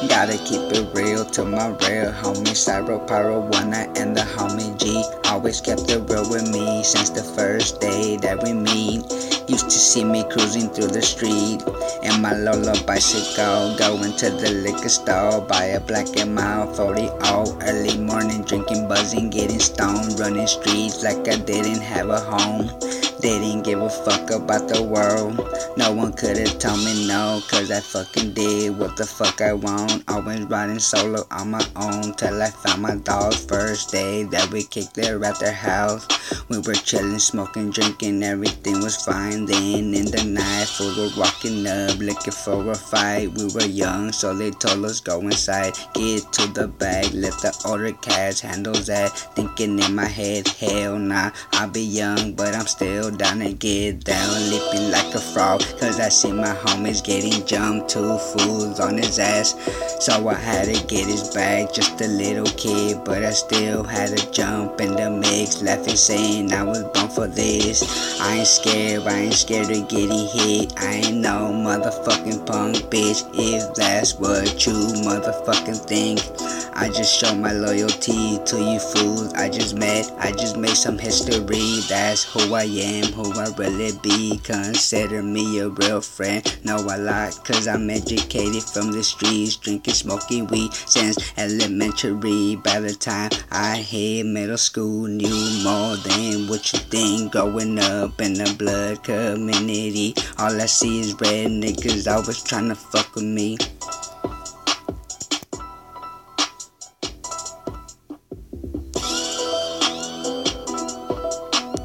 keep it real to my real homie Syro Pyro One and the homie Gee. Always kept it real with me since the first day that we meet. Used to see me cruising through the street in my Lola bicycle, going to the liquor store, buy a black and mild 40 all early morning, drinking, buzzing, getting stoned, running streets like I didn't have a home. They didn't give a fuck about the world. No one could've told me no, cause I fucking did what the fuck I want. Always riding solo on my own till I found my dog. First day that we kicked it at their house. We were chilling, smoking, drinking, everything was fine. Then in the night, fools were walking up looking for a fight. We were young, so they told us go inside, get to the bag, let the older cats handle that. Thinking in my head, hell nah, I'll be young, but I'm still down to get down, leaping like a frog. Cause I see my homies getting jumped, two fools on his ass. So I had to get his back, just a little kid, but I still had to jump in the mix, laughing, saying I was born for this. I ain't scared, I ain't scared of getting hit. I ain't no motherfucking punk bitch, if that's what you motherfucking think. I just show my loyalty to you fools I just met. I just made some history. That's who I am, who I really be. Consider me a real friend. Know a lot, cause I'm educated from the streets. Drinking, smoking weed since elementary. By the time I hit middle school, knew more than what you think. Growing up in the blood community. All I see is red niggas always trying to fuck with me.